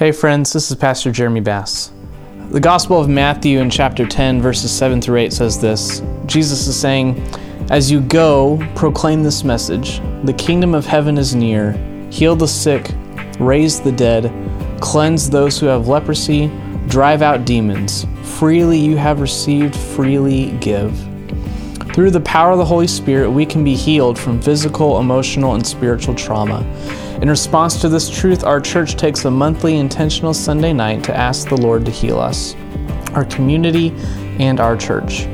Hey, friends, this is Pastor Jeremy Bass. The Gospel of Matthew in chapter 10, verses 7 through 8 says this Jesus is saying, As you go, proclaim this message The kingdom of heaven is near. Heal the sick, raise the dead, cleanse those who have leprosy, drive out demons. Freely you have received, freely give. Through the power of the Holy Spirit, we can be healed from physical, emotional, and spiritual trauma. In response to this truth, our church takes a monthly intentional Sunday night to ask the Lord to heal us, our community, and our church.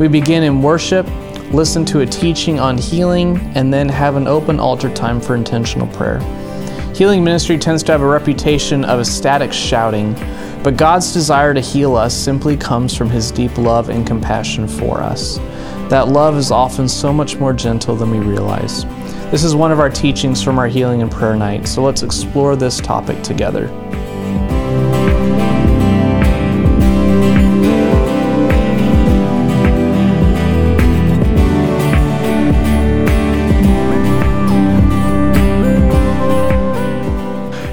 We begin in worship, listen to a teaching on healing, and then have an open altar time for intentional prayer. Healing ministry tends to have a reputation of ecstatic shouting, but God's desire to heal us simply comes from His deep love and compassion for us. That love is often so much more gentle than we realize. This is one of our teachings from our healing and prayer night, so let's explore this topic together.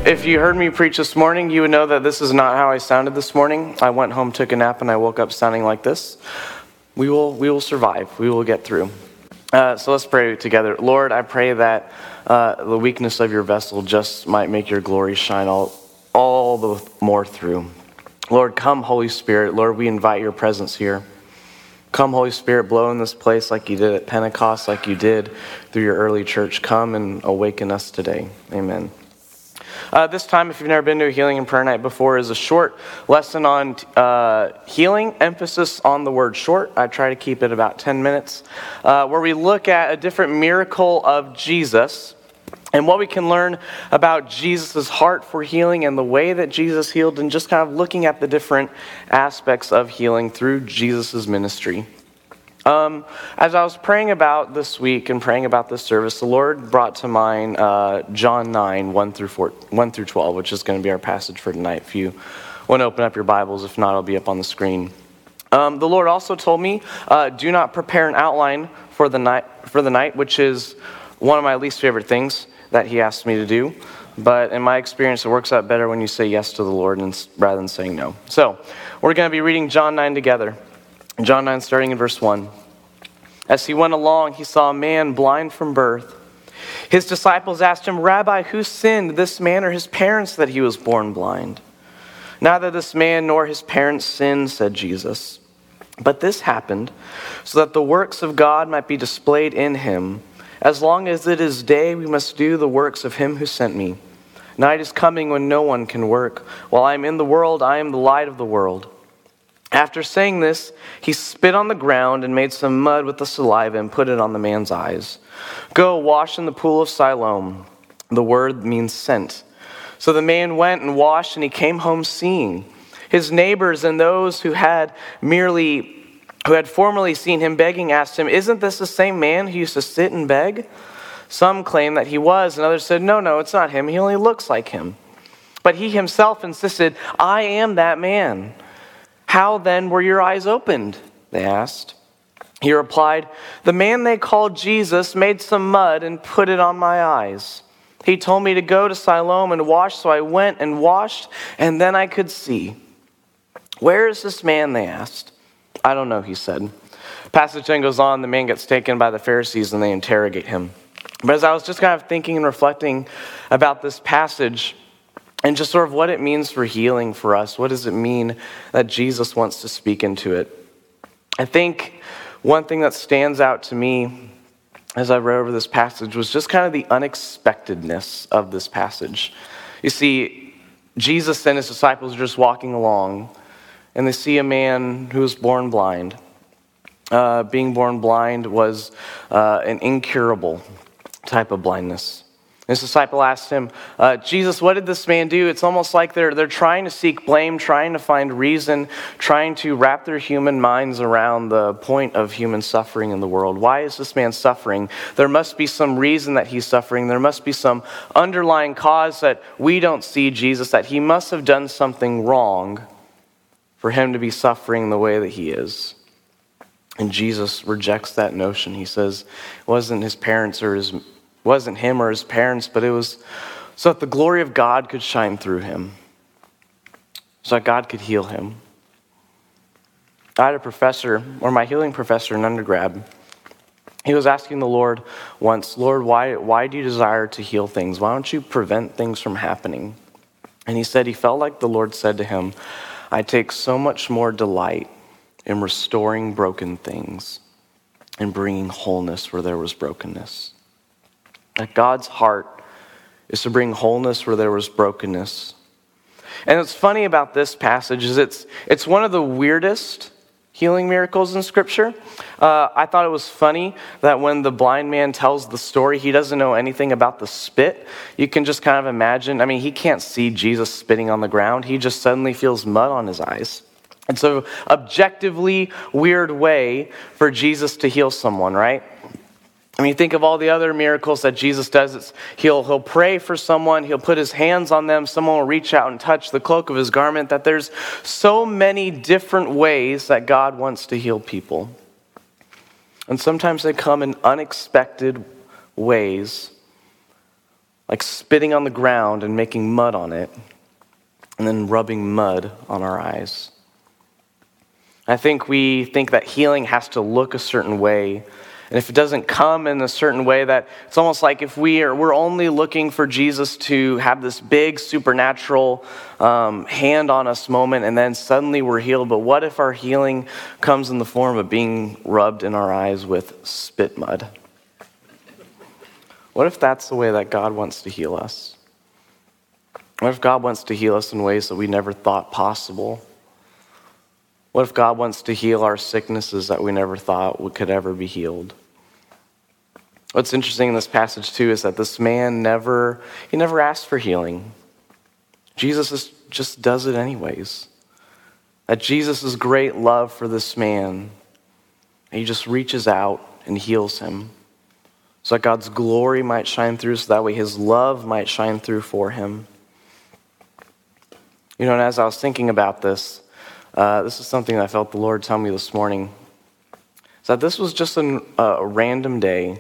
If you heard me preach this morning, you would know that this is not how I sounded this morning. I went home, took a nap, and I woke up sounding like this. We will, we will survive. We will get through. Uh, so let's pray together. Lord, I pray that uh, the weakness of your vessel just might make your glory shine all, all the more through. Lord, come, Holy Spirit. Lord, we invite your presence here. Come, Holy Spirit, blow in this place like you did at Pentecost, like you did through your early church. Come and awaken us today. Amen. Uh, this time, if you've never been to a healing and prayer night before, is a short lesson on uh, healing, emphasis on the word short. I try to keep it about 10 minutes, uh, where we look at a different miracle of Jesus and what we can learn about Jesus' heart for healing and the way that Jesus healed, and just kind of looking at the different aspects of healing through Jesus' ministry. Um, as I was praying about this week and praying about this service, the Lord brought to mind uh, John 9, 1 through, 4, 1 through 12, which is going to be our passage for tonight. If you want to open up your Bibles, if not, it'll be up on the screen. Um, the Lord also told me, uh, do not prepare an outline for the, night, for the night, which is one of my least favorite things that He asked me to do. But in my experience, it works out better when you say yes to the Lord rather than saying no. So, we're going to be reading John 9 together. John 9, starting in verse 1. As he went along, he saw a man blind from birth. His disciples asked him, Rabbi, who sinned, this man or his parents, that he was born blind? Neither this man nor his parents sinned, said Jesus. But this happened so that the works of God might be displayed in him. As long as it is day, we must do the works of him who sent me. Night is coming when no one can work. While I am in the world, I am the light of the world. After saying this, he spit on the ground and made some mud with the saliva and put it on the man's eyes. Go wash in the pool of Siloam. The word means sent. So the man went and washed, and he came home seeing. His neighbors and those who had merely who had formerly seen him begging asked him, Isn't this the same man who used to sit and beg? Some claimed that he was, and others said, No, no, it's not him. He only looks like him. But he himself insisted, I am that man. How then were your eyes opened? They asked. He replied, The man they called Jesus made some mud and put it on my eyes. He told me to go to Siloam and wash, so I went and washed, and then I could see. Where is this man? They asked. I don't know, he said. Passage then goes on, the man gets taken by the Pharisees and they interrogate him. But as I was just kind of thinking and reflecting about this passage, and just sort of what it means for healing for us. What does it mean that Jesus wants to speak into it? I think one thing that stands out to me as I read over this passage was just kind of the unexpectedness of this passage. You see, Jesus and his disciples are just walking along, and they see a man who was born blind. Uh, being born blind was uh, an incurable type of blindness. His disciple asked him, uh, Jesus, what did this man do? It's almost like they're, they're trying to seek blame, trying to find reason, trying to wrap their human minds around the point of human suffering in the world. Why is this man suffering? There must be some reason that he's suffering. There must be some underlying cause that we don't see, Jesus, that he must have done something wrong for him to be suffering the way that he is. And Jesus rejects that notion. He says it wasn't his parents or his wasn't him or his parents, but it was so that the glory of God could shine through him. so that God could heal him. I had a professor, or my healing professor in undergrad, he was asking the Lord once, Lord, why, why do you desire to heal things? Why don't you prevent things from happening? And he said he felt like the Lord said to him, I take so much more delight in restoring broken things and bringing wholeness where there was brokenness. That God's heart is to bring wholeness where there was brokenness. And what's funny about this passage is it's, it's one of the weirdest healing miracles in Scripture. Uh, I thought it was funny that when the blind man tells the story, he doesn't know anything about the spit. You can just kind of imagine. I mean, he can't see Jesus spitting on the ground, he just suddenly feels mud on his eyes. It's an objectively weird way for Jesus to heal someone, right? I mean, think of all the other miracles that Jesus does. It's, he'll, he'll pray for someone, he'll put his hands on them, someone will reach out and touch the cloak of his garment. That there's so many different ways that God wants to heal people. And sometimes they come in unexpected ways, like spitting on the ground and making mud on it, and then rubbing mud on our eyes. I think we think that healing has to look a certain way and if it doesn't come in a certain way, that it's almost like if we are we're only looking for Jesus to have this big supernatural um, hand on us moment, and then suddenly we're healed. But what if our healing comes in the form of being rubbed in our eyes with spit mud? What if that's the way that God wants to heal us? What if God wants to heal us in ways that we never thought possible? What if God wants to heal our sicknesses that we never thought could ever be healed? What's interesting in this passage too is that this man never he never asked for healing. Jesus is, just does it anyways. That Jesus' great love for this man, he just reaches out and heals him. So that God's glory might shine through, so that way his love might shine through for him. You know, and as I was thinking about this, uh, this is something I felt the Lord tell me this morning. So this was just an, uh, a random day.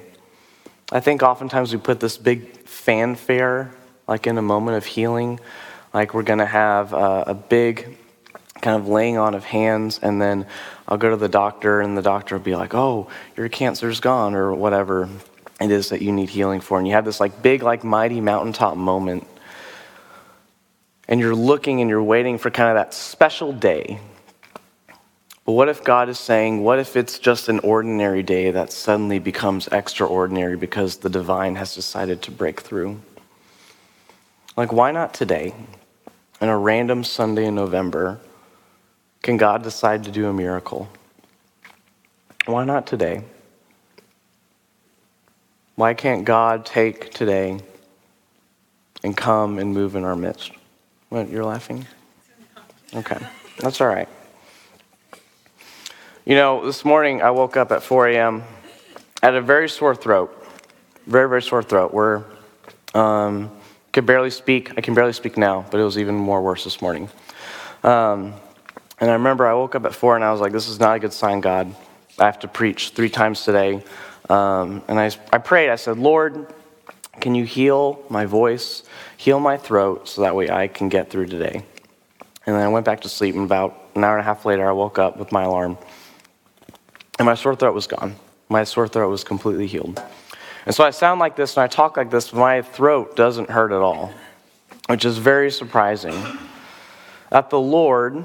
I think oftentimes we put this big fanfare, like in a moment of healing, like we're going to have uh, a big kind of laying on of hands, and then I'll go to the doctor, and the doctor will be like, "Oh, your cancer's gone," or whatever it is that you need healing for, and you have this like big, like mighty mountaintop moment and you're looking and you're waiting for kind of that special day. But what if God is saying, what if it's just an ordinary day that suddenly becomes extraordinary because the divine has decided to break through? Like, why not today, on a random Sunday in November, can God decide to do a miracle? Why not today? Why can't God take today and come and move in our midst? What, you're laughing? Okay, that's all right. You know, this morning I woke up at 4 a.m. I had a very sore throat, very, very sore throat, where um, could barely speak. I can barely speak now, but it was even more worse this morning. Um, and I remember I woke up at 4 and I was like, this is not a good sign, God. I have to preach three times today. Um, and I, I prayed, I said, Lord, can you heal my voice, heal my throat, so that way I can get through today? And then I went back to sleep, and about an hour and a half later, I woke up with my alarm. And my sore throat was gone. My sore throat was completely healed. And so I sound like this and I talk like this, but my throat doesn't hurt at all, which is very surprising. That the Lord,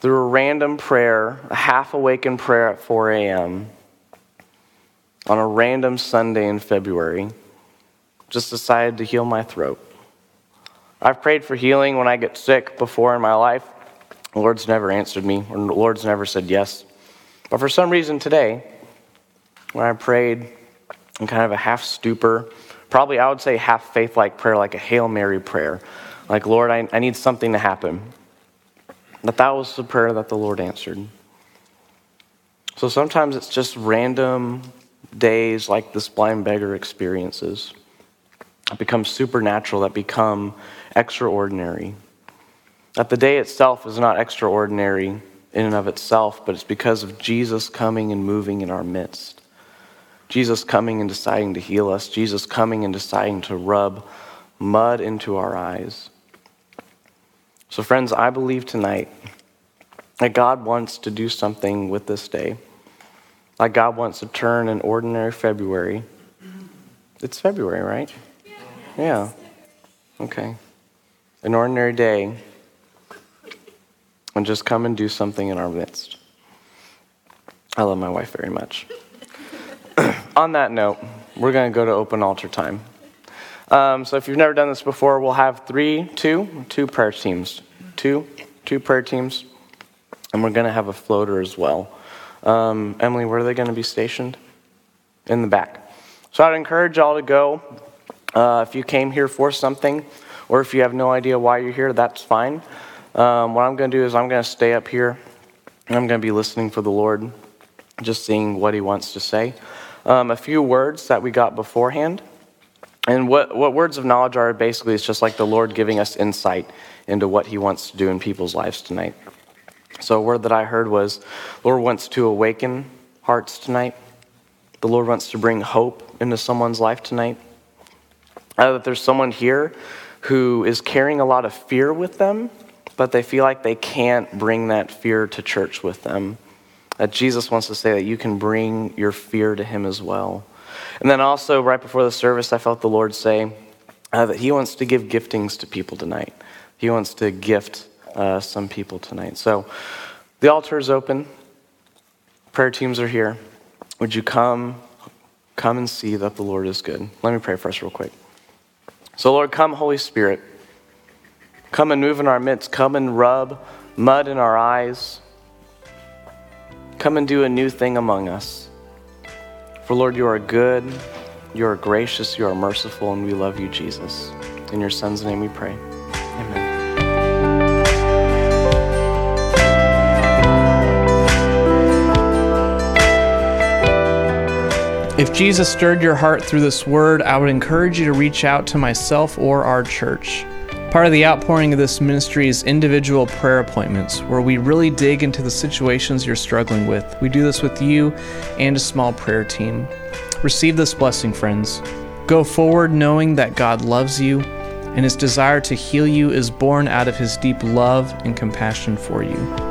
through a random prayer, a half awakened prayer at 4 a.m., on a random Sunday in February, just decided to heal my throat. I've prayed for healing when I get sick before in my life. The Lord's never answered me, or the Lord's never said yes. But for some reason today, when I prayed in kind of a half stupor, probably I would say half faith like prayer, like a Hail Mary prayer, like, Lord, I, I need something to happen. That that was the prayer that the Lord answered. So sometimes it's just random days like this blind beggar experiences that become supernatural, that become extraordinary. That the day itself is not extraordinary in and of itself, but it's because of Jesus coming and moving in our midst. Jesus coming and deciding to heal us, Jesus coming and deciding to rub mud into our eyes. So, friends, I believe tonight that God wants to do something with this day. Like God wants to turn an ordinary February. It's February, right? Yeah. Okay. An ordinary day and just come and do something in our midst. I love my wife very much. On that note, we're going to go to open altar time. Um, so if you've never done this before, we'll have three, two, two prayer teams, two, two prayer teams, and we're going to have a floater as well. Um, Emily, where are they going to be stationed? In the back. So I'd encourage y'all to go. Uh, if you came here for something, or if you have no idea why you're here, that's fine. Um, what I'm going to do is I'm going to stay up here, and I'm going to be listening for the Lord, just seeing what He wants to say. Um, a few words that we got beforehand. And what, what words of knowledge are basically, it's just like the Lord giving us insight into what He wants to do in people's lives tonight. So, a word that I heard was, Lord wants to awaken hearts tonight. The Lord wants to bring hope into someone's life tonight. That there's someone here who is carrying a lot of fear with them, but they feel like they can't bring that fear to church with them. That Jesus wants to say that you can bring your fear to Him as well. And then also, right before the service, I felt the Lord say uh, that He wants to give giftings to people tonight. He wants to gift uh, some people tonight. So the altar is open. Prayer teams are here. Would you come, come and see that the Lord is good? Let me pray for us real quick. So, Lord, come, Holy Spirit. Come and move in our midst. Come and rub mud in our eyes. Come and do a new thing among us. For Lord, you are good, you are gracious, you are merciful, and we love you, Jesus. In your Son's name we pray. If Jesus stirred your heart through this word, I would encourage you to reach out to myself or our church. Part of the outpouring of this ministry is individual prayer appointments, where we really dig into the situations you're struggling with. We do this with you and a small prayer team. Receive this blessing, friends. Go forward knowing that God loves you, and his desire to heal you is born out of his deep love and compassion for you.